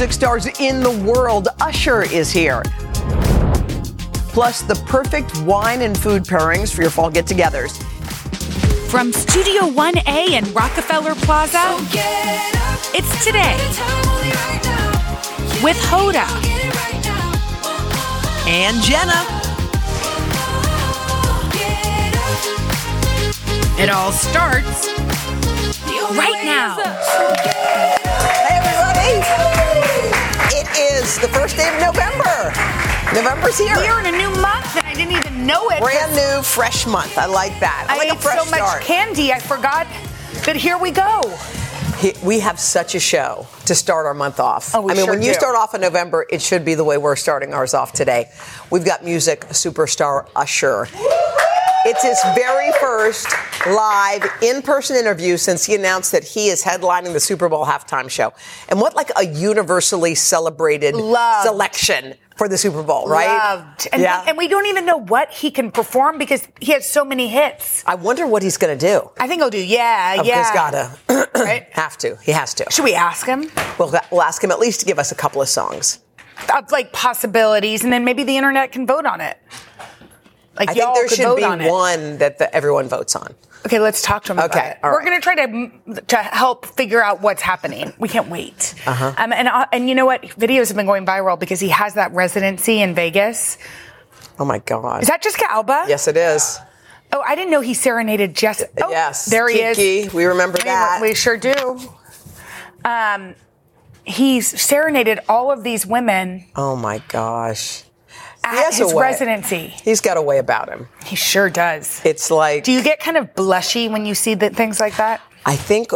Music stars in the world, Usher, is here. Plus, the perfect wine and food pairings for your fall get togethers. From Studio 1A in Rockefeller Plaza, it's today with Hoda And Jenna. It all starts right now. It is the first day of November. November's here. We are in a new month and I didn't even know it. Brand new, fresh month. I like that. I, I like a ate fresh so much start. candy, I forgot But here we go. We have such a show to start our month off. Oh, we I mean, sure when you do. start off in November, it should be the way we're starting ours off today. We've got music superstar Usher. It's his very first live in-person interview since he announced that he is headlining the Super Bowl halftime show. And what like a universally celebrated Loved. selection for the Super Bowl, right? Loved. And, yeah. and we don't even know what he can perform because he has so many hits. I wonder what he's going to do. I think he'll do, yeah, Oh, yeah. He's gotta Right? have to. He has to. Should we ask him? We'll, we'll ask him at least to give us a couple of songs. Of like possibilities, and then maybe the internet can vote on it. Like I y'all think there should be on one that the, everyone votes on. Okay, let's talk to him. about Okay, We're right. going to try to to help figure out what's happening. We can't wait. Uh-huh. Um, and uh, and you know what? Videos have been going viral because he has that residency in Vegas. Oh my God. Is that Jessica Alba? yes, it is. Oh, I didn't know he serenaded Jessica. Oh, yes. there he is. We remember that. We sure do. Um, he's serenaded all of these women oh my gosh. At has a his residency. He's got a way about him. He sure does. It's like Do you get kind of blushy when you see the, things like that? I think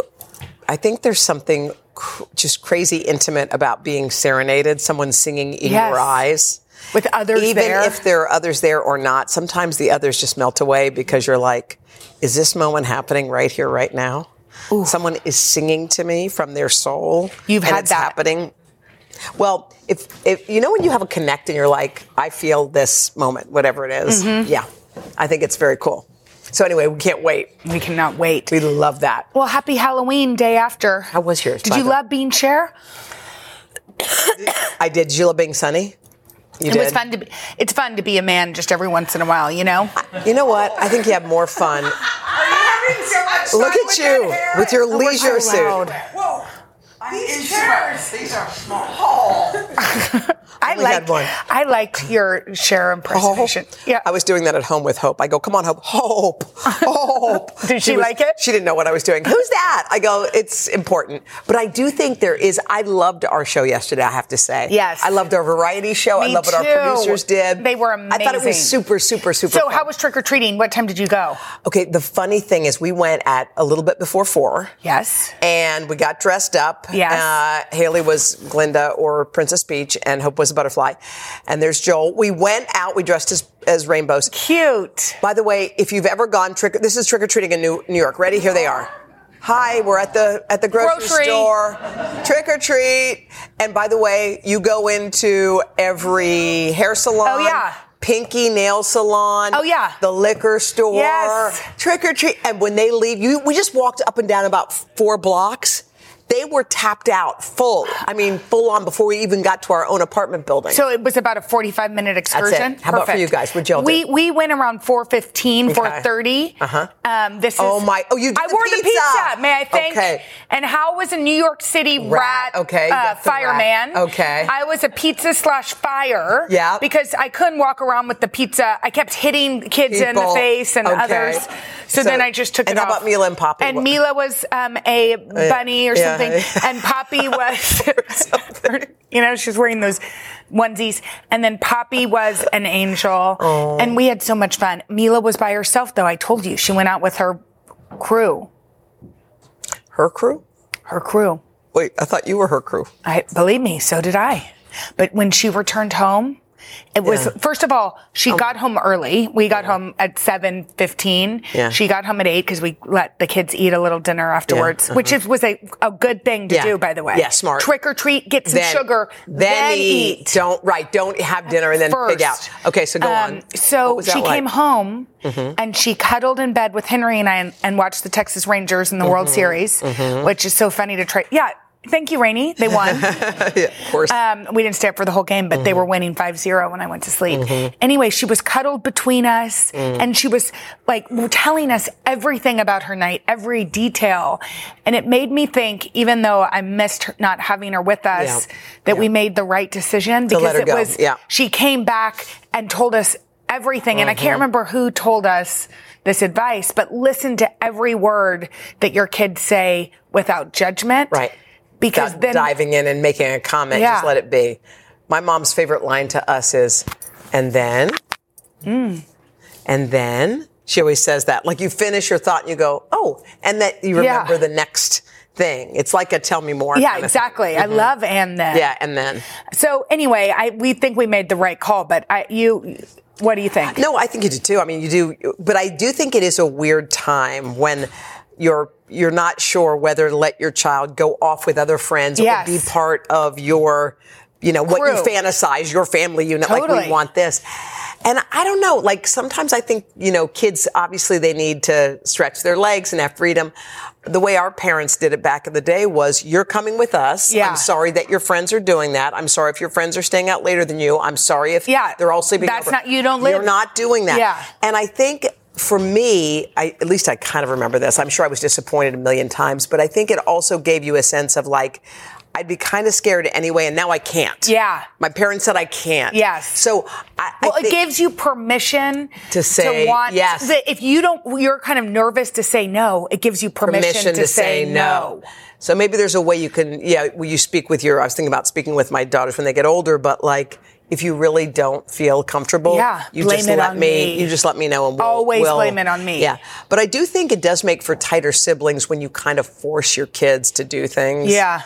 I think there's something cr- just crazy intimate about being serenaded, someone singing in Yes. your eyes. With others Even there? if there are others there or not, sometimes the others just melt away because you're like, is this moment happening right here, right now? Someone is singing to me from their soul. You've and had it's that. happening. Well, if if you know when you have a connect and you're like, I feel this moment, whatever it is, Mm-hmm. yeah, I think it's very cool. So anyway, we can't wait. we cannot wait. We love that. Well, happy Halloween day after. How was yours? Did you the- love being Cher? I did. Did you love being Sonny? You It did. was fun to be. It's fun to be a man just every once in a while, you know. You know what? I think you have more fun. Look at you with your we're leisure so suit. loud. Whoa. These chairs. These are small. Oh. I like had one. I liked your Cher impersonation. Oh. Yeah. I was doing that at home with Hope. I go, come on, Hope. Hope. Hope. Did she was- like it? She didn't know what I was doing. Who's that? I go, it's important. But I do think there is, I loved our show yesterday, I have to say. Yes. I loved our variety show. I Me love what our producers did. They were amazing. I thought it was super, super, super So fun. how was trick or treating? What time did you go? Okay, the funny thing is we went at a little bit before four. Yes. and we got dressed up. Yes. Uh, Haley was Glinda or Princess Peach, and Hope was a butterfly. And there's Joel. We went out. We dressed as as rainbows. Cute. By the way, if you've ever gone trick, this is trick or treating in New, New York. Ready? Here they are. Hi, we're at the at the grocery, Grocery. store. Trick or treat. And by the way, you go into every hair salon. Oh, yeah. Pinky nail salon. Oh, yeah. The liquor store. Yes. Trick or treat. And when they leave, you we just walked up and down about four blocks. They were tapped out, full. I mean, full on before we even got to our own apartment building. So it was about a 45 minute excursion. How about for you guys? Y'all do? We we went around 4:15, Okay. 4:30. Uh-huh. Um, this is Oh, my- oh, you did I the wore the pizza. pizza. May I thank? Okay. And how was a New York City rat? Rat, okay, Uh, the rat. fireman. Okay. I was a pizza slash fire. Yeah. Because I couldn't walk around with the pizza. I kept hitting kids in the face and Okay. others. So, So- then I just took and it how off. about Mila and Poppy? And Mila was um, a bunny or yeah, something, yeah. and Poppy was, you know, she's wearing those onesies, and then Poppy was an angel, Oh. and we had so much fun. Mila was by herself, though. I told you she went out with her crew. Her crew? Her crew. Wait, I thought you were her crew. I believe me, so did I. But when she returned home, it was Yeah. first of all, she got home early. We got home at seven fifteen. Yeah. She got home at eight because we let the kids eat a little dinner afterwards, which is, was a, a good thing to uh-huh. Yeah. do, by the way. Yeah, smart. Trick or treat, get some sugar, then, eat. Don't right. Don't have dinner and then pig out. Okay, so go Um, on. So What was that she came like? Mm-hmm. home and she cuddled in bed with Henry and I and, and watched the Texas Rangers in the World Mm-hmm. Series, which is so funny to try. Yeah. Thank you, Rainey. They won. yeah, of course. Um, we didn't stay up for the whole game, but they Mm-hmm. were winning 5-0 when I went to sleep. Anyway, she was cuddled between us Mm. and she was like telling us everything about her night, every detail. And it made me think, even though I missed her, not having her with us, Yeah. that we made the right decision because it go. was, Yeah. she came back and told us everything. And I Mm-hmm. can't remember who told us this advice, but listen to every word that your kids say without judgment. Right. Because then diving in and making a comment, Yeah. just let it be. My mom's favorite line to us is, and then, Mm. and then, she always says that. Like you finish your thought and you go, oh, and that you Yeah. remember the next thing. It's like a tell me more. Yeah, kind of thing. exactly. I love and then. Yeah, and then. So anyway, I we think we made the right call, but I you what do you think? No, I think you do too. I mean, you do, but I do think it is a weird time when you're you're not sure whether to let your child go off with other friends Yes. or be part of your, you know, what you fantasize your family unit. Like we want this. And I don't know, like sometimes I think, you know, kids obviously they need to stretch their legs and have freedom. The way our parents did it back in the day was you're coming with us. Yeah. I'm sorry that your friends are doing that. I'm sorry if your friends are staying out later than you. I'm sorry if Yeah. they're all sleeping That's over. not- you don't live- You're not doing that. Yeah. And I think for me, I, at least I kind of remember this. I'm sure I was disappointed a million times, but I think it also gave you a sense of like, I'd be kind of scared anyway, and now I can't. Yeah. My parents said I can't. Yes. So I, I Well, it gives you permission To say want yes. that if you don't you're kind of nervous to say no, it gives you permission, to, say, no. So maybe there's a way you can, yeah, will you speak with your, I was thinking about speaking with my daughters when they get older, but like, if you really don't feel comfortable, Yeah, you blame just it let on me, me. you just let me know and we'll, Always we'll- blame it on me. Yeah. But I do think it does make for tighter siblings when you kind of force your kids to do things. Yeah.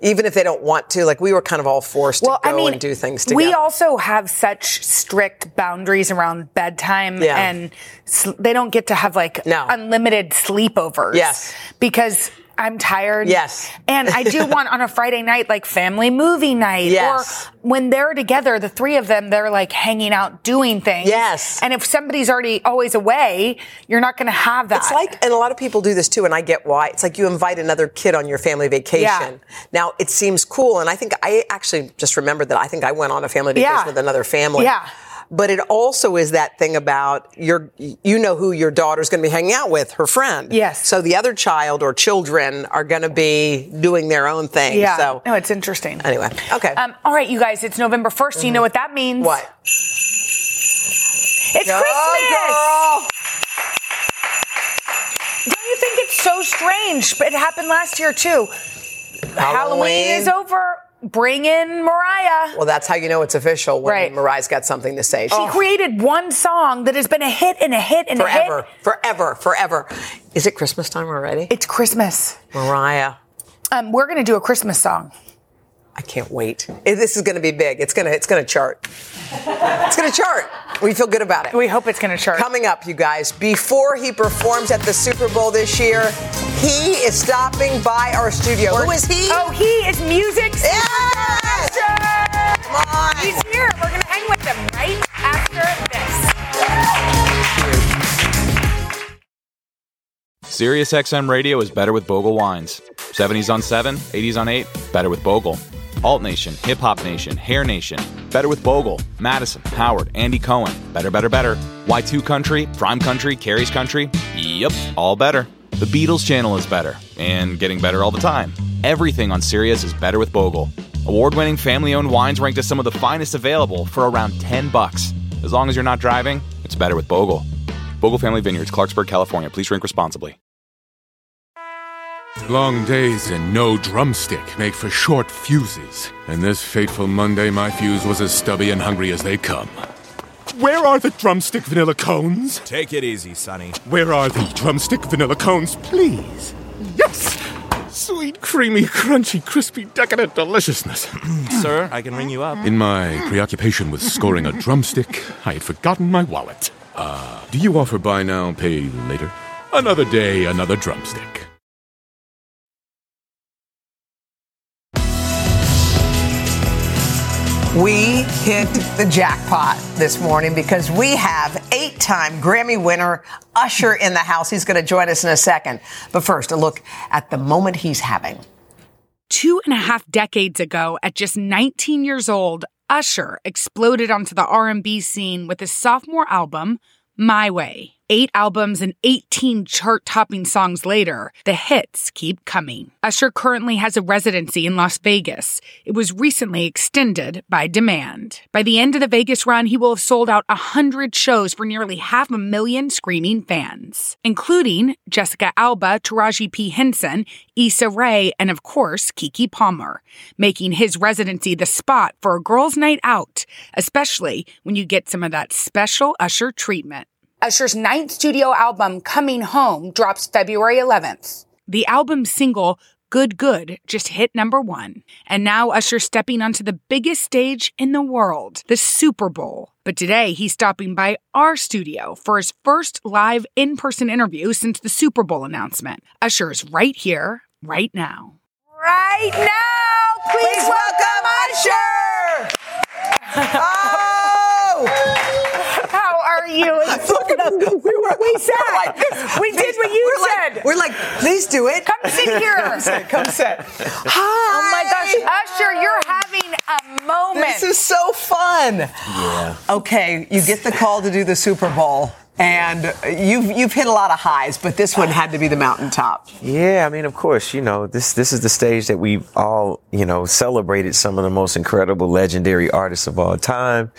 Even if they don't want to, like we were kind of all forced Well, to go I mean, and do things together. we also have such strict boundaries around bedtime, Yeah. and sl- they don't get to have like No. unlimited sleepovers. Yes. because I'm tired. Yes. and I do want on a Friday night like family movie night, Yes. or when they're together, the three of them, they're like hanging out doing things. Yes. and if somebody's already always away, you're not going to have that. It's like, and a lot of people do this too, and I get why. It's like you invite another kid on your family vacation. Yeah. Now it seems cool, and I think I actually just remembered that I think I went on a family vacation Yeah. with another family. Yeah. But it also is that thing about your, you know who your daughter's going to be hanging out with, her friend. Yes. So the other child or children are going to be doing their own thing. yeah. So no, it's interesting. anyway, okay. Um, all right, you guys, it's November 1st. Do you know what that means? what? It's Go, Christmas! girl. Don't you think it's so strange? But it happened last year too. Halloween, is over. Bring in Mariah. Well, that's how you know it's official when Right. Mariah's got something to say. she created one song that has been a hit and a hit and a forever, hit. forever, forever. Forever. Is it Christmas time already? It's Christmas. Mariah. Um, we're gonna do a Christmas song. I can't wait. This is going to be big. It's going to it's going to chart. It's going to chart. We feel good about it. We hope it's gonna chart. Coming up, you guys, before he performs at the Super Bowl this year, he is stopping by our studio. Who is he? Oh, he is music. Yes! superstar. Come on. He's here. We're gonna hang with him right after this. SiriusXM Radio is better with Bogle wines. 70s on 7, 80s on 8, better with Bogle. Alt Nation, Hip Hop Nation, Hair Nation, better with Bogle. Madison, Howard, Andy Cohen, better, better, better. Y2 Country, Prime Country, Carrie's Country, yep, all better. The Beatles channel is better, and getting better all the time. Everything on Sirius is better with Bogle. Award-winning family-owned wines ranked as some of the finest available for around 10 bucks. As long as you're not driving, it's better with Bogle. Bogle Family Vineyards, Clarksburg, California. Please drink responsibly. Long days and no drumstick make for short fuses. And this fateful Monday, my fuse was as stubby and hungry as they come. Where are the drumstick vanilla cones? Take it easy, Sonny. Where are the drumstick vanilla cones, please? Yes! Sweet, creamy, crunchy, crispy, decadent deliciousness. Sir, I can ring you up. In my preoccupation with scoring a drumstick, I had forgotten my wallet. Uh, do you offer buy now, pay later? Another day, another drumstick. We hit the jackpot this morning because we have eight time Grammy winner Usher in the house. He's going to join us in a second. But first, a look at the moment he's having. Two and a half decades ago, at just 19 years old, Usher exploded onto the R&B scene with his sophomore album, My Way. Eight albums and 18 chart topping songs later, the hits keep coming. Usher currently has a residency in Las Vegas. It was recently extended by demand. By the end of the Vegas run, he will have sold out 100 shows for nearly half a million screaming fans, including Jessica Alba, Taraji P. Henson, Issa Rae, and of course, Keke Palmer, making his residency the spot for a girls' night out, especially when you get some of that special Usher treatment. Usher's ninth studio album, Coming Home, drops February 11th. The album single Good Good just hit number one. And now Usher stepping onto the biggest stage in the world, the Super Bowl. But today he's stopping by our studio for his first live in person interview since the Super Bowl announcement. Usher is right here, right now. Right now, please, Please welcome Usher! oh! How are you? Look at us. We, were, we said this. We did what you we're said. Like, we're like, please do it. Come sit here. Come sit. Come sit. Hi. Oh my gosh, Usher, you're having a moment. This is so fun. Yeah. Okay, you get the call to do the Super Bowl. And you've you've hit a lot of highs, but this one had to be the mountaintop. Yeah, I mean, of course, you know this this is the stage that we've all you know celebrated some of the most incredible, legendary artists of all time,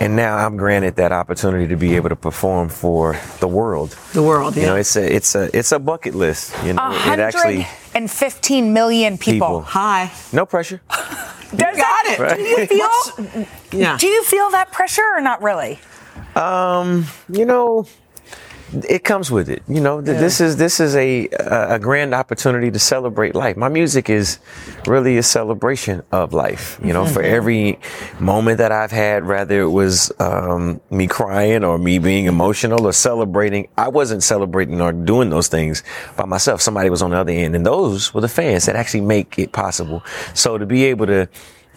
and now I'm granted that opportunity to be able to perform for the world. The world, You know, it's a it's a it's a bucket list. You know, it actually 115 million people. People. Hi. no pressure. Does got it. Do you feel? Yeah. Do you feel that pressure or not really? Um, you know, it comes with it. You know, th- this is this is a a grand opportunity to celebrate life. My music is really a celebration of life. You know, for every moment that I've had, whether it was um, me crying or me being emotional or celebrating, I wasn't celebrating or doing those things by myself. Somebody was on the other end, and those were the fans that actually make it possible. So to be able to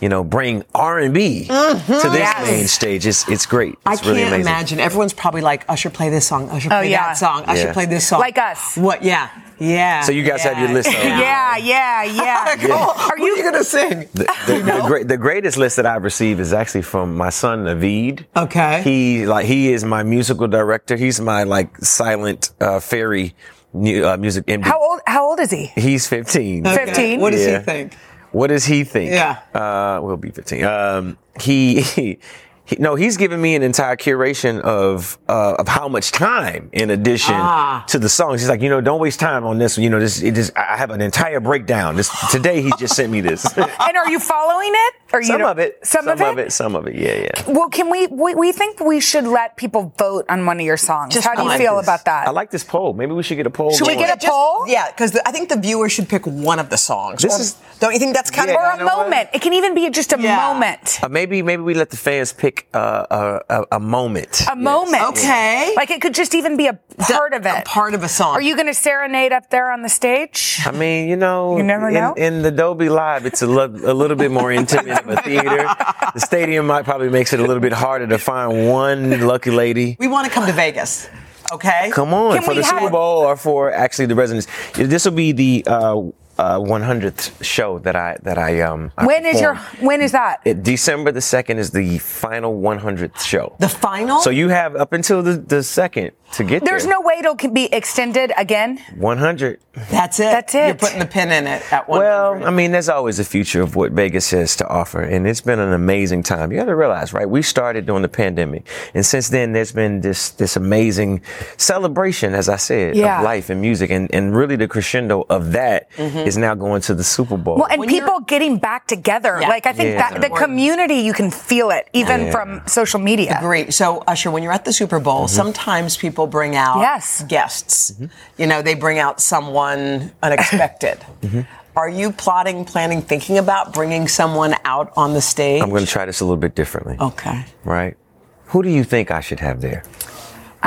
you know, bring R and B to this Yes. main stage. It's it's great. I really can't amazing. imagine. Everyone's probably like, Usher, play this song. Usher, play Oh, yeah. that song. Usher, Yeah. play this song. Like us. What? Yeah. Yeah. So you guys have your list already. Yeah, yeah, yeah. Cool. Are What are you going to sing? The, the, the, great, the greatest list that I've received is actually from my son Naviyd. Okay. He like he is my musical director. He's my like silent uh, fairy mu- uh, music. MD. How old? How old is he? He's 15. Okay. 15? What does Yeah. he think? What does he think? Yeah. Uh, we'll be 15. Um, he, he, he- no, he's giving me an entire curation of uh, of how much time in addition Ah. to the songs. He's like, you know, don't waste time on this. You know, this it just I have an entire breakdown. This today he just sent me this. And are you following it? Or you some don't- of it. Some, of, it? Some of it. Yeah, yeah. Well, can we, we? We think we should let people vote on one of your songs. Just How do you like feel this. about that? I like this poll. Maybe we should get a poll. Should we get a poll? Yeah, because I think the viewer should pick one of the songs. This Or- is- don't you think that's kind Yeah, of or a know what? moment. It can even be just a Yeah. moment. Uh, maybe maybe we let the fans pick uh, a, a a moment. A moment. Okay. Like it could just even be a part of it. a part of a song. Are you going to serenade up there on the stage? I mean, you know, You never in, know? in the Dolby Live, it's a, lo- a little bit more intimate of a theater. The stadium might probably makes it a little bit harder to find one lucky lady. We want to come to Vegas. Okay. Come on, Can for the have- Super Bowl or for actually the residents. This will be the uh, 100th show that I that I um. I When is your? When is that? It, December the second is the final 100th show. The final. So you have up until the, the second to get There's there. no way it'll can be extended again. 100. That's it. That's it. You're putting the pin in it at one. Well, I mean, there's always a future of what Vegas has to offer, and it's been an amazing time. You got to realize, right? We started during the pandemic, and since then, there's been this this amazing celebration, as I said, Yeah. of life and music, and and really the crescendo of that mm-hmm. is now going to the Super Bowl. Well, and When people getting back together. Yeah. Like I think Yeah. that the community, you can feel it even Yeah. from social media. Great. So, Usher, when you're at the Super Bowl, mm-hmm. sometimes people bring out Yes. guests. You know, they bring out someone unexpected. Mm-hmm. Are you plotting, planning, thinking about bringing someone out on the stage? I'm going to try this a little bit differently. Okay. Right? Who do you think I should have there?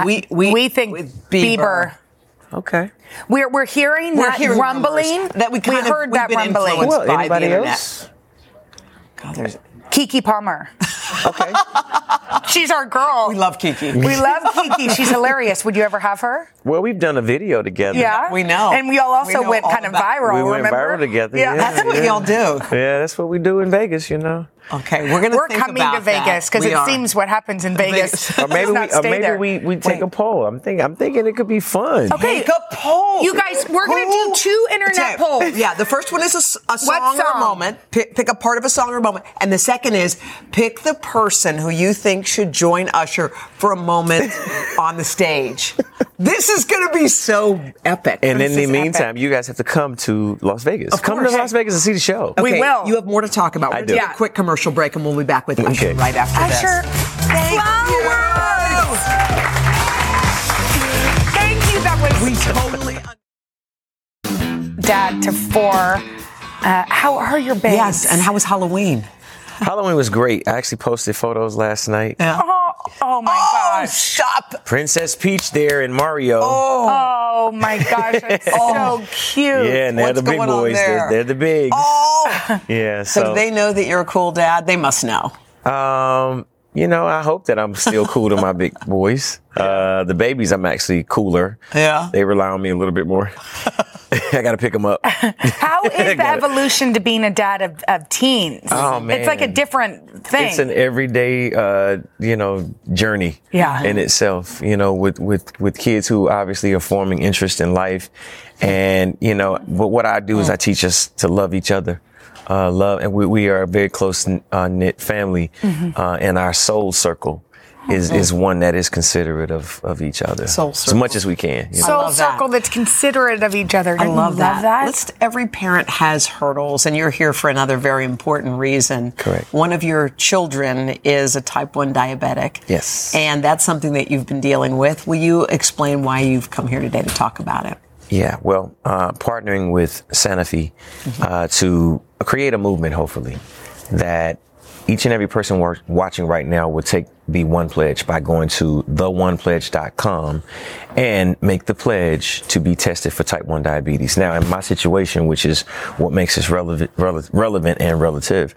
We we, we think with Bieber. Okay. We're we're hearing We're that hearing rumbling. rumors that we kind of- heard we've that been rumbling. influenced Well, anybody else? God, there's, Keke Palmer. Okay. She's our girl. we love Keke. We love Keke. She's hilarious. Would you ever have her? well, we've done a video together. Yeah, We know. And we all also We went all kind of viral. We went remember? viral together, Yeah, yeah. That's what we all do. Yeah, that's what we do in Vegas, you know. Okay, we're gonna. We're think coming about to Vegas because it are. seems what happens in Vegas. Vegas. Or maybe we, or maybe there. we, we take Wait. a poll. I'm thinking, I'm thinking it could be fun. Okay. Take a poll. You guys, we're gonna do two internet Okay, polls. Yeah, the first one is a s- a, song, or a song? moment. Pick, pick a part of a song or a moment, and the second is pick the person who you think should join Usher for a moment on the stage. This is going to be so epic. And in the meantime, epic. you guys have to come to Las Vegas. Of come course. to Las Vegas and see the show. We will. You have more to talk about. We're I going to do. take a quick commercial break, and we'll be back with Usher Okay. right after Usher, this. Thank flowers. Thank you. That was We totally. dad to four. Uh, how are your babes? Yes, and how was Halloween? Halloween was great. I actually posted photos last night. Oh, oh my Oh, gosh. stop! Princess Peach there and Mario. Oh my gosh, that's so cute. yeah, and they're What's the big boys. there? They're, they're the bigs. Oh, Yeah. so So, they know that you're a cool dad? They must know. um, you know, I hope that I'm still cool to my big boys. Uh, the babies, I'm actually cooler. Yeah. They rely on me a little bit more. I got to pick them up. How is the evolution to being a dad of, of teens? Oh, man. It's like a different thing. It's an everyday, uh, you know, journey. Yeah. In itself, you know, with with with kids who obviously are forming interest in life, and you know, but what I do is I teach us to love each other. Uh, love, and we, we are a very close uh, knit family, Mm-hmm. uh, and our soul circle is is one that is considerate of, of each other Soul as much as we can. you know. soul love that. circle that's considerate of each other. I Don't love that. that? Let's, every parent has hurdles, and you're here for another very important reason. Correct. One of your children is a type 1 diabetic. Yes. And that's something that you've been dealing with. Will you explain why you've come here today to talk about it? Yeah, well, uh, partnering with Sanofi uh, to create a movement, hopefully, that each and every person watching right now would take the One Pledge by going to theonepledge.com and make the pledge to be tested for type 1 diabetes. Now, in my situation, which is what makes this relevant, rele- relevant and relative,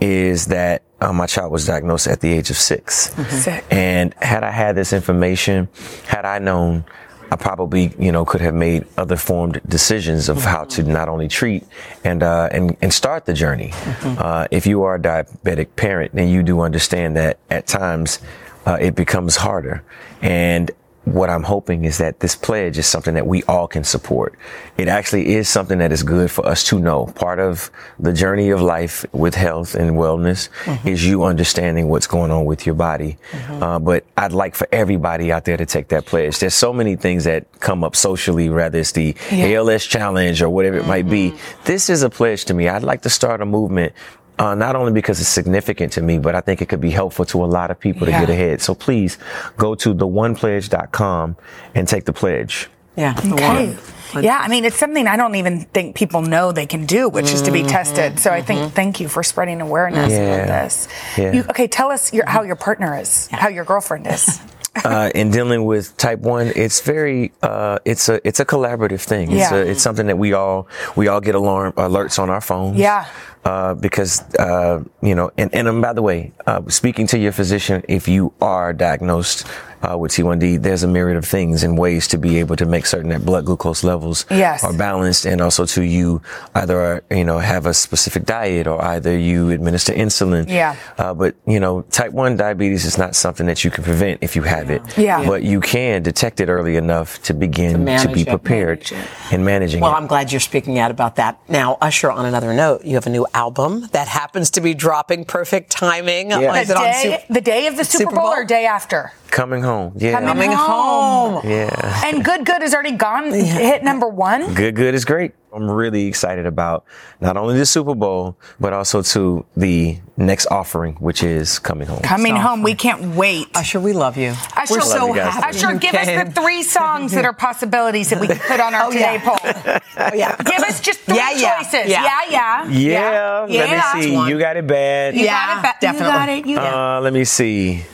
is that uh, my child was diagnosed at the age of 6 Sick. And had I had this information, had I known, I probably, you know, could have made other formed decisions of how to not only treat and uh, and and start the journey. Uh, if you are a diabetic parent, then you do understand that at times uh, it becomes harder. And what I'm hoping is that this pledge is something that we all can support. It actually is something that is good for us to know. Part of the journey of life with health and wellness mm-hmm. is you understanding what's going on with your body. Mm-hmm. Uh, but I'd like for everybody out there to take that pledge. There's so many things that come up socially, whether it's the ALS challenge or whatever it might be. Mm-hmm. This is a pledge to me. I'd like to start a movement uh, not only because it's significant to me, but I think it could be helpful to a lot of people Yeah. to get ahead. So please go to theonepledge.com and take the pledge. Yeah. Okay. one. Yeah, I mean, it's something I don't even think people know they can do, which is to be tested. So I think thank you for spreading awareness Yeah. about this. Yeah. You, okay, tell us your, how your partner is, how your girlfriend is. uh, in dealing with type one, it's very, uh, it's a, it's a collaborative thing. It's, Yeah. a, it's something that we all, we all get alarm alerts on our phones. Yeah. Uh, because, uh, you know, and, and um, by the way, uh, speaking to your physician, if you are diagnosed, uh, with T1D, there's a myriad of things and ways to be able to make certain that blood glucose levels Yes. are balanced and also to you either, you know, have a specific diet or either you administer insulin. Yeah. Uh, but, you know, type 1 diabetes is not something that you can prevent if you have it. Yeah. But you can detect it early enough to begin to, manage be it. prepared in managing Well, it. I'm glad you're speaking out about that. Now, Usher, on another note, you have a new album that happens to be dropping perfect timing. Yeah. Is The it on day, Sup- the day of the Super, Super Bowl, Bowl? or day after? Coming home. home. Yeah. Coming, Coming home. home. Yeah. And Good Good has already gone hit number one. Good, good is great. I'm really excited about not only the Super Bowl, but also to the next offering, which is coming home. Coming home. We can't wait. Usher, we love you. Usher, We're so Love you happy. Usher, you give us the three songs that are possibilities that we can put on our Oh, today yeah. poll. Oh, yeah. Give us just three Yeah, yeah. choices. Yeah. Yeah, yeah. Yeah, Yeah. let me see. one. You got it bad. You Yeah, got it. ba- definitely. You got it. You got it. Uh, let me see.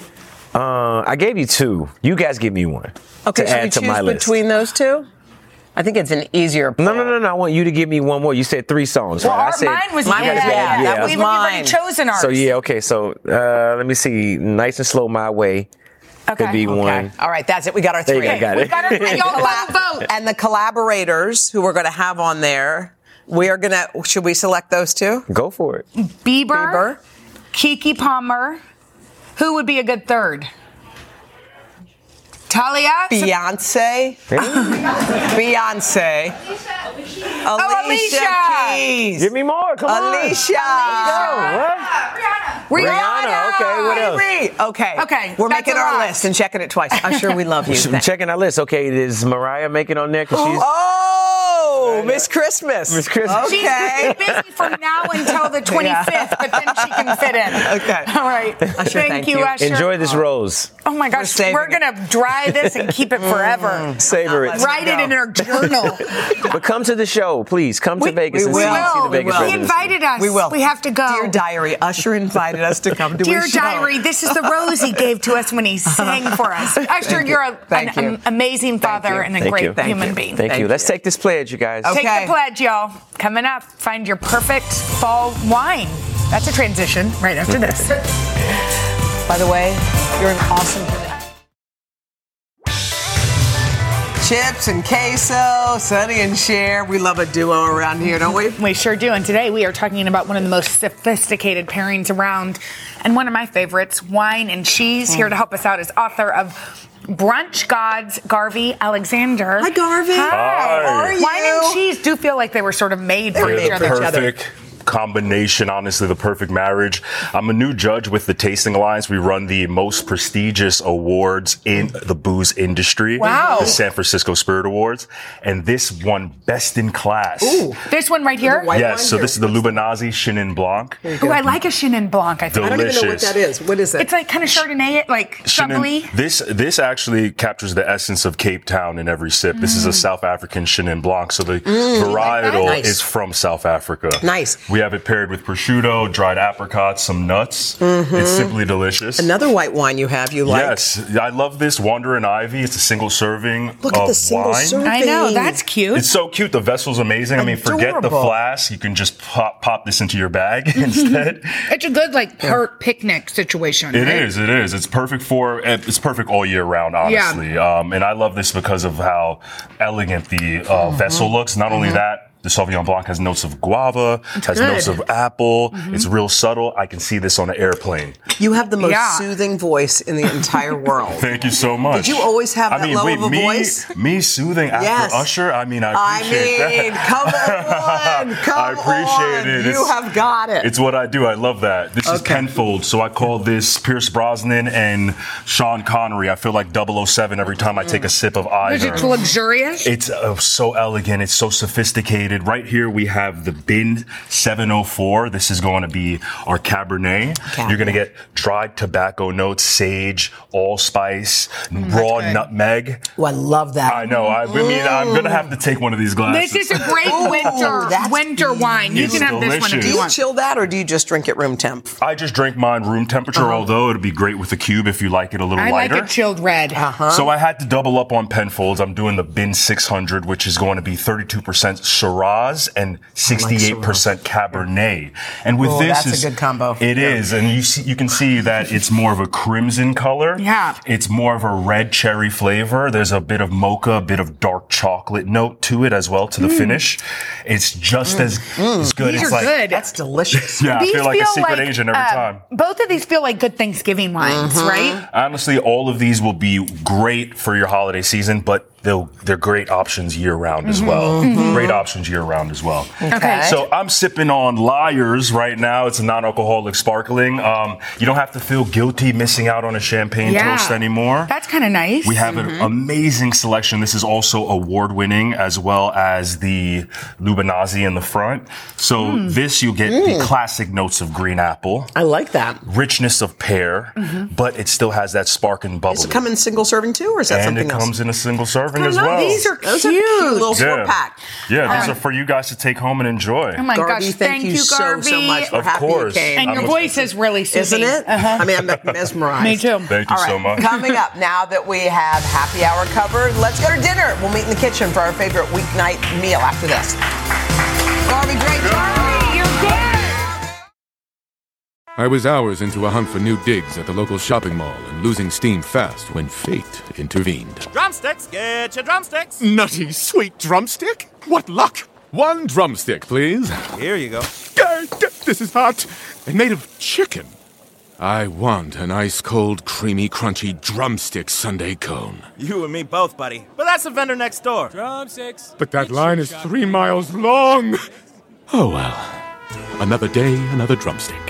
Uh, I gave you two. You guys give me one. Okay, to should add we to choose my list. between those two? I think it's an easier. No, no, no, no. I want you to give me one more. You said three songs, Well, right? I our, said, mine was Mine yeah, was yeah, yeah. That was We've already mine. chosen ours. So yeah, okay. So uh, let me see. Nice and slow, my way Okay. could be Okay. one. All right, that's it. We got our There you three. go, got We it. got our three. Y'all vote, vote. And the collaborators who we're going to have on there, we are going to. Should we select those two? Go for it. Bieber, Bieber. Keke Palmer. Who would be a good third? Talia? Beyonce. Beyonce. Alicia, Oh, Alicia. Keys. Give me more. Come on. Alicia. What? Rihanna. Rihanna, okay, what else? Okay. Okay, We're making our lot. list and checking it twice. I'm sure we love you. I'm checking our list. Okay, is Mariah making on there? Cause she's Oh, Miss Christmas. Miss Christmas. She's Okay. gonna busy from now until the 25th, but then she can fit in. Okay. All right. Usher, thank, thank you, you. Usher. enjoy this rose. Oh my gosh, saving we're, gonna dry this and keep it mm. forever. Savor it. Write it in our journal. But come to the show, please. Come to Vegas we and will. see, see the We Vegas will. He invited us. We will. We have to go. Dear Diary, Usher invited us to come to Dear his show. Diary, this is the rose he gave to us when he sang for us. Usher, you're a, an you. amazing father and a Thank great you. Thank human you. being. Thank, Thank you. Let's take this pledge, you guys. Okay. Take the pledge, y'all. Coming up, find your perfect fall wine. That's a transition right after this. By the way, you're an awesome human. Chips and queso, Sonny and Cher. We love a duo around here, don't we? We sure do. And today we are talking about one of the most sophisticated pairings around and one of my favorites, wine and cheese. Here to help us out is author of Brunch Gods, Garvey Alexander. Hi, Garvey. Hi. Hi. How are you? Wine and cheese do feel like they were sort of made for They're each made other. for each other. perfect combination, honestly, the perfect marriage. I'm a new judge with the Tasting Alliance. We run the most prestigious awards in the booze industry. Wow. The San Francisco Spirit Awards. And this won best in class. Ooh. This one right here. Yes, so here. this is the Lubanzi Chenin Blanc. Oh, I like a Chenin Blanc. I think. I don't even know what that is. What is it? It's like kind of Chardonnay, like Chenin- this this actually captures the essence of Cape Town in every sip. This is a mm. South African Chenin Blanc, so the mm. varietal Nice. is from South Africa. Nice. We have it paired with prosciutto, dried apricots, some nuts. It's simply delicious. Another white wine you have you like. Yes, I love this Wander and Ivy. It's a single serving Look of at the single wine. serving. I know that's cute. It's so cute. The vessel's amazing. I mean, forget the flask. You can just pop, pop this into your bag instead. It's a good like park picnic situation. It is. It is. It's perfect for. It's perfect all year round, Yeah. honestly. Um, and I love this because of how elegant the uh, Mm-hmm. vessel looks. Not only that. The Sauvignon Blanc has notes of guava, has good. notes of apple. Mm-hmm. It's real subtle. I can see this on an airplane. You have the most Yeah. soothing voice in the entire world. Thank you so much. Did you always have I that mean, low wait, of a me, voice? Me soothing after Yes. Usher? I mean, I appreciate I appreciate mean, that. come on, come I appreciate on. it. You have got it. It's what I do. I love that. This is Okay. tenfold. So I call this Pierce Brosnan and Sean Connery. I feel like 007 every time I take a sip of Is either. it luxurious? It's uh, so elegant. It's so sophisticated. Right here we have the Bin 704. This is going to be our Cabernet. You're going to get dried tobacco notes, sage, allspice, raw nutmeg. oh, I love that. I know. I, I mean, I'm going to have to take one of these glasses. This is a great winter that's winter wine. You It's can have this one if delicious. do you you want. chill that or do you just drink it room temp? I just drink mine room temperature, Uh-huh. although it'd be great with the cube if you like it a little I like lighter. it chilled red. Uh-huh. So I had to double up on Penfolds. I'm doing the Bin 600, which is going to be 32% Shiraz and 68% Cabernet. And with Oh, this, that's a good combo. It is, and you see, you can see that it's more of a crimson color. Yeah. It's more of a red cherry flavor. There's a bit of mocha, a bit of dark chocolate note to it as well to the finish. It's just as, as good. Mm. These it's are like, good. That's delicious. Yeah, I feel like a secret agent every uh, time. Both of these feel like good Thanksgiving wines, Mm-hmm. right? Honestly, all of these will be great for your holiday season, but they'll, they're great options year round as well. Mhm. Great options year round as well. Okay. So I'm sipping on Lyre's right now. It's a non-alcoholic sparkling. Um, you don't have to feel guilty missing out on a champagne Yeah. toast anymore. That's kind of nice. We have an amazing selection. This is also award winning as well as the Lubanzi in the front. So Mm. this you get the classic notes of green apple. I like that. Richness of pear, Mhm. but it still has that spark and bubble. Does it come in single serving too, or is that and something it comes in a single serving as Oh, well. These are Those are cute. cute little four pack. Yeah, All these right. are for you guys to take home and enjoy. Oh my Garvey, gosh, thank thank you you, so, Garvey. so much. We're Of happy course. you came. And your I'm- voice is really soothing. Isn't it? Uh-huh. I mean, I'm mesmerized. Me too. Thank you All so right, much. Coming up now that we have happy hour covered, let's go to dinner. We'll meet in the kitchen for our favorite weeknight meal after this. Garvey, great Garvey, I was hours into a hunt for new digs at the local shopping mall and losing steam fast when fate intervened. Drumsticks, get your drumsticks. Nutty, sweet drumstick? What luck! One drumstick, please. Here you go. Uh, This is hot and made of chicken. I want an ice cold, creamy, crunchy drumstick sundae cone. You and me both, buddy. But that's the vendor next door. Drumsticks. But that line is three miles long. Oh well. Another day, another drumstick.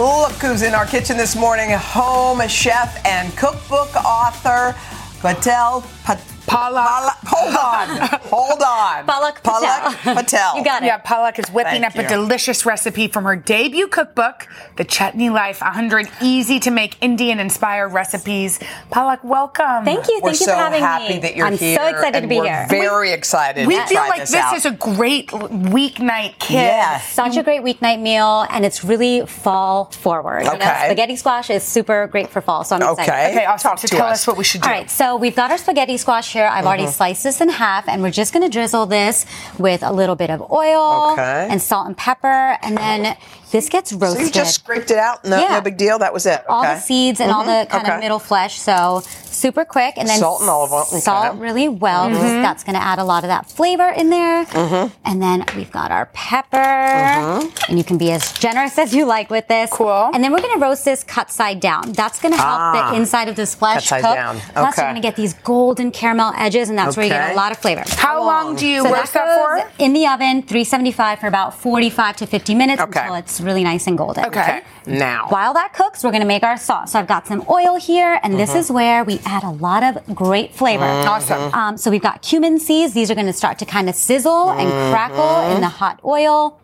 Look who's in our kitchen this morning. Home chef and cookbook author, Patel Pat- Pala. Hold on. Hold on. Palak Palak Patel. You got it. Yeah, Palak is whipping Thank up a delicious recipe from her debut cookbook, The Chutney Life 100 Easy to Make Indian Inspired Recipes. Palak, welcome. Thank you. We're Thank you so for having happy me. that you're I'm here. so excited and to be we're here. Very excited We to feel try like this, this, out. is a great weeknight kit. Yes. Such a great weeknight meal, and it's really fall forward. You know, Okay. spaghetti squash is super great for fall, so I'm excited. Okay. Okay, awesome. Talk so to tell us. us what we should do. All right, so we've got our spaghetti squash here. I've already Mhm. sliced this in half, and we're just going to drizzle this with a little bit of oil Okay. and salt and pepper, and then this gets roasted. So you just scraped it out? No, Yeah. no big deal. That was it. all the seeds and all the kind Okay. of middle flesh. So super quick, and then Salt and olive oil, okay. Salt really well. because Mhm. That's going to add a lot of that flavor in there. Mhm. And then we've got our pepper, Mhm. and you can be as generous as you like with this. Cool. And then we're going to roast this cut side down. That's going to help Ah. the inside of this flesh Cut side cook. down. Plus, Okay. you're going to get these golden caramel edges, and that's where you get a lot of flavor. How long do you So roast that goes for? In the oven, 375 for about 45 to 50 minutes Okay. until it's really nice and golden. Okay. Now. While that cooks, we're going to make our sauce. So I've got some oil here, and this Mhm. is where we add a lot of great flavor. Mhm. Awesome. Um, so we've got cumin seeds. These are going to start to kind of sizzle and crackle in the hot oil.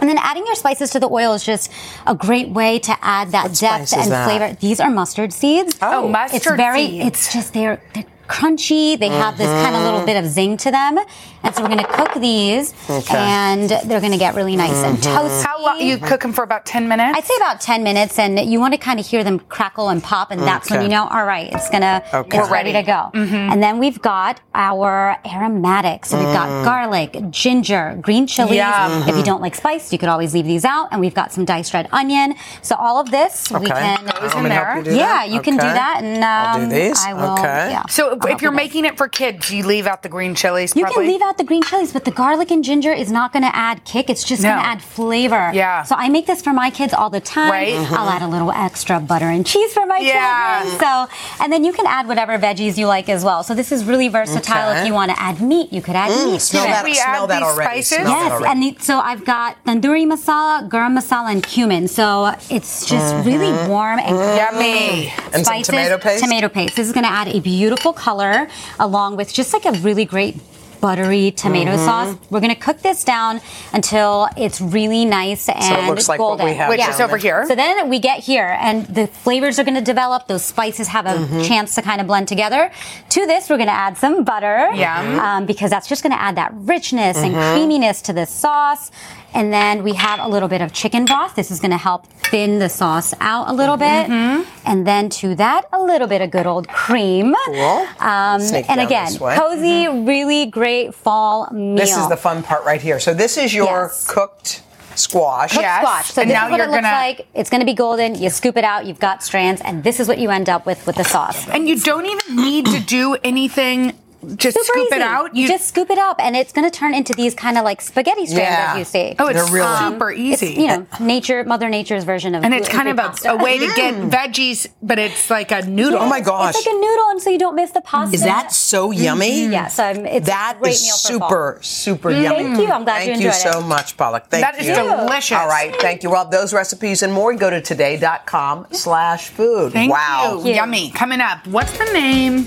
And then adding your spices to the oil is just a great way to add that What depth and that? flavor. These are mustard seeds. Oh, It's mustard very, seeds. it's just, they're, they're crunchy. They have this kind of little Mhm. bit of zing to them. And so we're going to cook these Okay. and they're going to get really nice and Mhm. toasty. How long? You cook them for about 10 minutes? I'd say about 10 minutes, and you want to kind of hear them crackle and pop, and that's when you know, all right, it's gonna, Okay. it's We're ready, ready. to go. Mm-hmm. And then we've got our aromatics. So we've got Mm. garlic, ginger, green chilies. Yum. If you don't like spice, you could always leave these out. And we've got some diced red onion. So all of this, we Okay. can. Goes Want in to help there. you do yeah, that? you can do that, and um, I'll do these. I will. Okay. Yeah. So I'll if you're making it for kids, you leave out the green chilies. You probably? can leave out the green chilies, but the garlic and ginger is not going to add kick. It's just No. going to add flavor. Yeah. So I make this for my kids all the time. Right. I'll add a little extra butter and cheese for my Yeah. children. So, and then you can add whatever veggies you like as well. So this is really versatile. Okay. If you want to add meat, you could add Mm, meat. smell to it. that, we smell add that these already. spices? Smell that Yes, already. and the, so I've got tandoori masala, garam masala, and cumin. So it's just really warm and Yummy. Mm-hmm. And some tomato paste? Tomato paste. This is going to add a beautiful color along with just like a really great buttery tomato Mhm. sauce. We're gonna cook this down until it's really nice and looks like what golden. we have Which is over here. So then we get here, and the flavors are gonna develop. Those spices have a Mhm. chance to kind of blend together. To this, we're gonna add some butter. Yum. Um, because that's just gonna add that richness and Mhm. creaminess to this sauce. And then we have a little bit of chicken broth. This is gonna help thin the sauce out a little bit. Mm-hmm. And then to that, a little bit of good old cream. Cool. Um, and again, cozy, really great fall meal. This is the fun part right here. So this is your cooked squash. Cooked squash. So this is what it looks like. It's going to be golden. You scoop it out. You've got strands, and this is what you end up with with the sauce. And you don't even need to do anything. Just Super scoop it easy. out. You, just scoop it up, and it's going to turn into these kind of like spaghetti strands, Yeah. as you see. Oh, it's They're really- super easy. It's, you know, nature, Mother Nature's version of it. and it's kind of a, a way to get veggies, but it's like a noodle. Oh my gosh. It's like a noodle, and so you don't miss the pasta. Is that so yummy? Yes, um, it's That a great is meal for super, fall. super Mm, yummy. Thank you. I'm glad Thank you you enjoyed so it. So much, Palak. Thank That is you. That is delicious. All right, thank you. Well, those recipes and more, go to today.com slash food. Thank wow. you. Yummy. Coming up. What's the name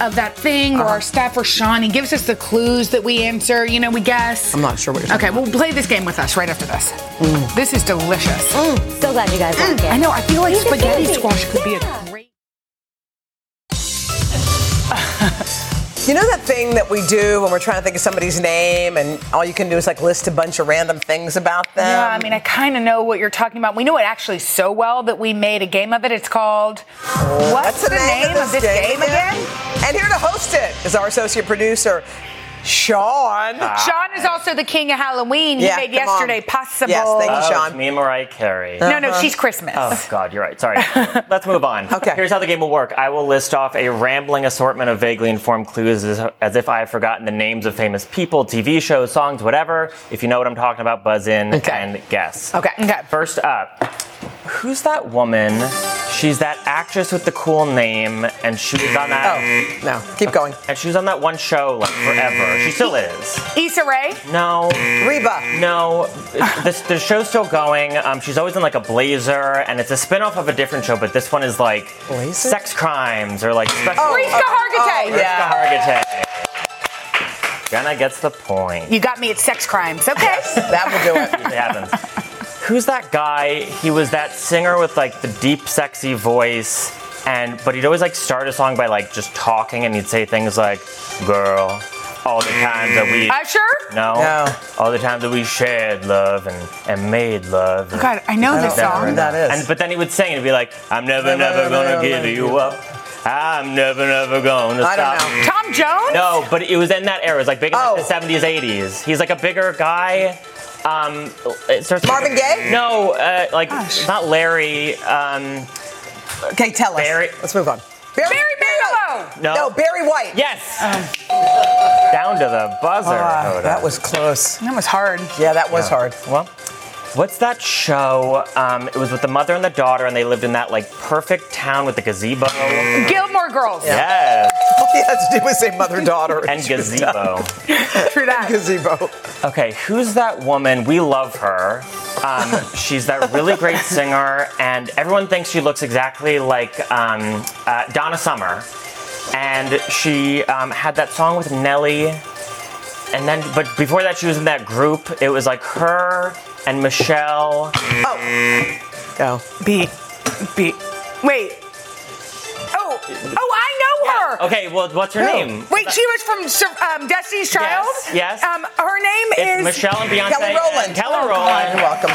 of that thing or Uh-huh. our stuff or Sean? He gives us the clues that we answer. You know, we guess. I'm not sure what you're talking Okay, we'll play this game with us right after this. Mm. This is delicious. So glad you guys like it. I know. I feel like Easy spaghetti peasy. squash could be a You know that thing that we do when we're trying to think of somebody's name and all you can do is like list a bunch of random things about them? Yeah, I mean, I kind of know what you're talking about. We know it actually so well that we made a game of it. It's called What's the, name, of this game, again? And here to host it is our associate producer, Sean. Ah. Sean is also the king of Halloween. He made come on. yesterday possible. Yes, thank you, Oh, Sean. it's me and Mariah Carey. Uh-huh. No, no, she's Christmas. Oh God, you're right. Sorry. Let's move on. Okay. Here's how the game will work. I will list off a rambling assortment of vaguely informed clues as, as if I have forgotten the names of famous people, TV shows, songs, whatever. If you know what I'm talking about, buzz in and guess. Okay. Okay. First up, who's that woman? She's that actress with the cool name, and she was on that. Oh, no. Keep going. And she was on that one show like forever. She still is. Issa Rae. No. Reba. No. This the show's still going. Um, she's always in like a blazer, and it's a spin-off of a different show, but this one is like sex crimes or like special. Oh, Mariska Hargitay. Mariska Hargitay. Jenna gets the point. You got me at sex crimes. Okay. that will do it. It happens. Who's that guy? He was that singer with like the deep, sexy voice, and but he'd always like start a song by like just talking, and he'd say things like, "Girl." All the times that we mm. Usher? no, No. all the times that we shared love and, and made love. and- God, I know this Never song. enough. That is. And but then he would sing and he'd be like, "I'm never, never, gonna give you up. I'm never, never gonna I don't stop." know. Tom Jones? No, but it was in that era. It was like big in Oh. like, the 70s, 80s. He's like a bigger guy. Um, it starts Marvin Gaye? No, uh, like not Larry. Um, Okay, tell us. Barry- Let's move on. Barry, Barry Manilow. no, No, Barry White. Yes. Down to the buzzer. Ah, that was close. That was hard. Yeah, that was Yeah. hard. Well, what's that show? Um, it was with the mother and the daughter, and they lived in that like perfect town with the gazebo. Gilmore Girls. Yes, All he has to do is say mother daughter and gazebo. True that. gazebo. Okay, who's that woman? We love her. Um, she's that really great singer, and everyone thinks she looks exactly like um, uh, Donna Summer. And she um, had that song with Nelly. And then, but before that, she was in that group. It was like her and Michelle. Oh. Go. B. B. Wait. Oh. Oh, I know her. Okay, well, what's her name? Wait, she was from Sur- um, Destiny's Child. yes. Um, her name It's is Michelle and Beyonce. Kelly Rowland. Kelly Oh, Rowland. You're welcome.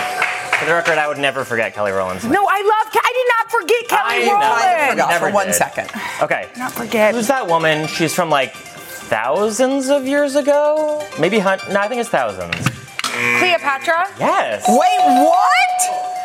For the record, I would never forget Kelly Rowland's name. No, I love. I did not forget Kelly I. Rowland. Kind of forgot Never for one did. second. Okay. Not forget. Who's that woman? She's from like thousands of years ago? Maybe hun- no, I think it's thousands. Cleopatra. Yes. Wait, what?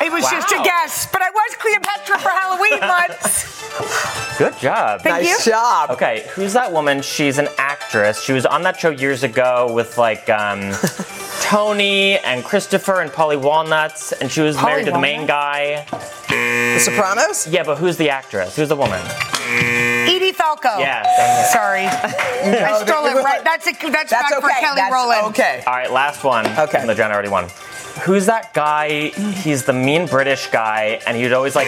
It was just a guess, but I was Cleopatra for Halloween once. Good job. Thank nice you. job. Okay, who's that woman? She's an actress. She was on that show years ago with like um, Tony and Christopher and Paulie Walnuts, and she was Polly married to the main guy. The Sopranos? Yeah, but who's the actress? Who's the woman? Edie Falco. Yes. Sorry, I stole it right. That's a, that's, That's back for okay. Kelly That's Rowland. okay. All right, last one. Okay. Even though Jen already won. Who's that guy? He's the mean British guy, and he'd always like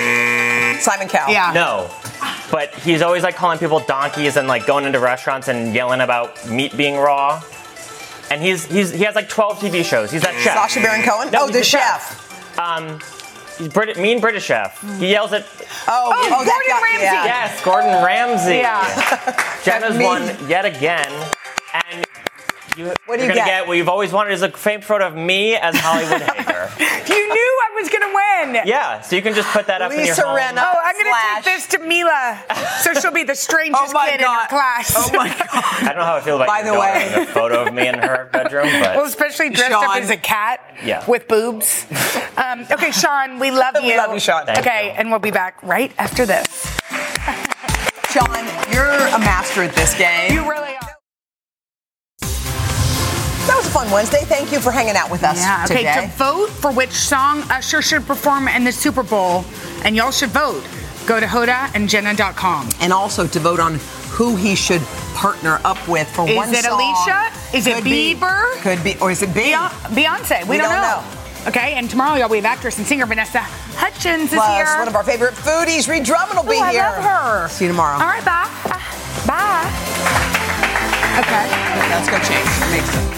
Simon Cowell. Yeah. no, but he's always like calling people donkeys and like going into restaurants and yelling about meat being raw. And he's he's he has like 12 TV shows. He's that chef. Sacha Baron Cohen? No, oh, he's the a chef. Um, he's Brit- mean British chef. He yells at Oh, Oh, that Gordon guy- Ramsay. yeah. yes, Gordon Ramsay. Yeah. Jenna's won yet again, and you, What do you're you gonna get? get? what you've always wanted is a famed photo of me as Hollywood Hager. You knew I was gonna win. Yeah, so you can just put that up in your Lisa home. Rinna. Oh, I'm gonna Slash. take this to Mila, so she'll be the strangest Oh my kid in her class. Oh my god. I don't know how I feel about By the daughter way- having a photo of me in her bedroom, but Well, especially dressed up as a cat Yeah. with boobs. Um, okay, Sean, we love you. We love you, Sean. Thank okay, you. and we'll be back right after this. Sean, you're a master at this game. You really are. That was a fun Wednesday. Thank you for hanging out with us Yeah, okay, today. to vote for which song Usher should perform in the Super Bowl, and y'all should vote, go to hodaandjenna.com. and also to vote on who he should partner up with for Is one song. Is it. Alicia? Is it Could be- Bieber? Could be, or is it? Beyonce. Beyonce. We, We don't, don't know. know. Okay, and tomorrow y'all we have actress and singer Vanessa Hudgens is Plus, here. one of our favorite foodies, Ree Drummond, will be Ooh, I here. love her. See you tomorrow. All right, bye. Bye. Okay. Let's go change. Makes sense.